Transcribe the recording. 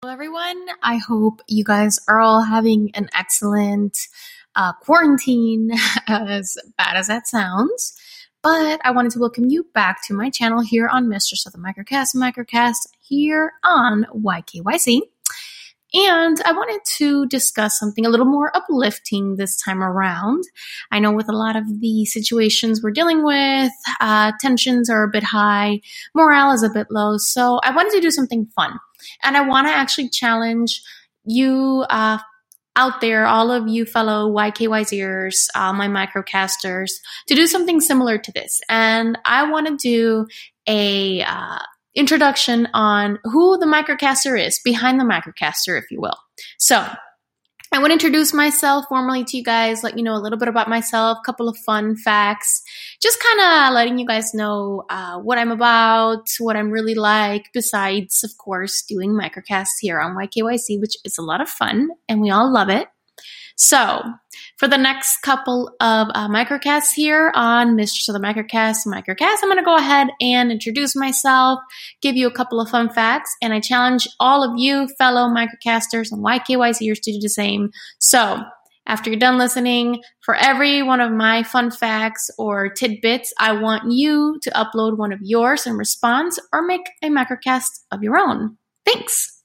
Hello, everyone. I hope you guys are all having an excellent uh, quarantine, as bad as that sounds. But I wanted to welcome you back to my channel here on Mistress of the Microcast, Microcast here on YKYC. And I wanted to discuss something a little more uplifting this time around. I know with a lot of the situations we're dealing with, uh, tensions are a bit high, morale is a bit low. So I wanted to do something fun. And I want to actually challenge you uh, out there, all of you fellow YKYCers, uh, my microcasters, to do something similar to this. And I want to do a uh, introduction on who the microcaster is, behind the microcaster, if you will. So I want to introduce myself formally to you guys, let you know a little bit about myself, couple of fun facts, just kind of letting you guys know uh, what I'm about, what I'm really like, besides, of course, doing microcasts here on YKYC, which is a lot of fun and we all love it. So, for the next couple of uh, microcasts here on Mistress of the Microcast, Microcast, I'm going to go ahead and introduce myself, give you a couple of fun facts, and I challenge all of you fellow microcasters and YKYCers to do the same. So, after you're done listening, for every one of my fun facts or tidbits, I want you to upload one of yours in response or make a microcast of your own. Thanks!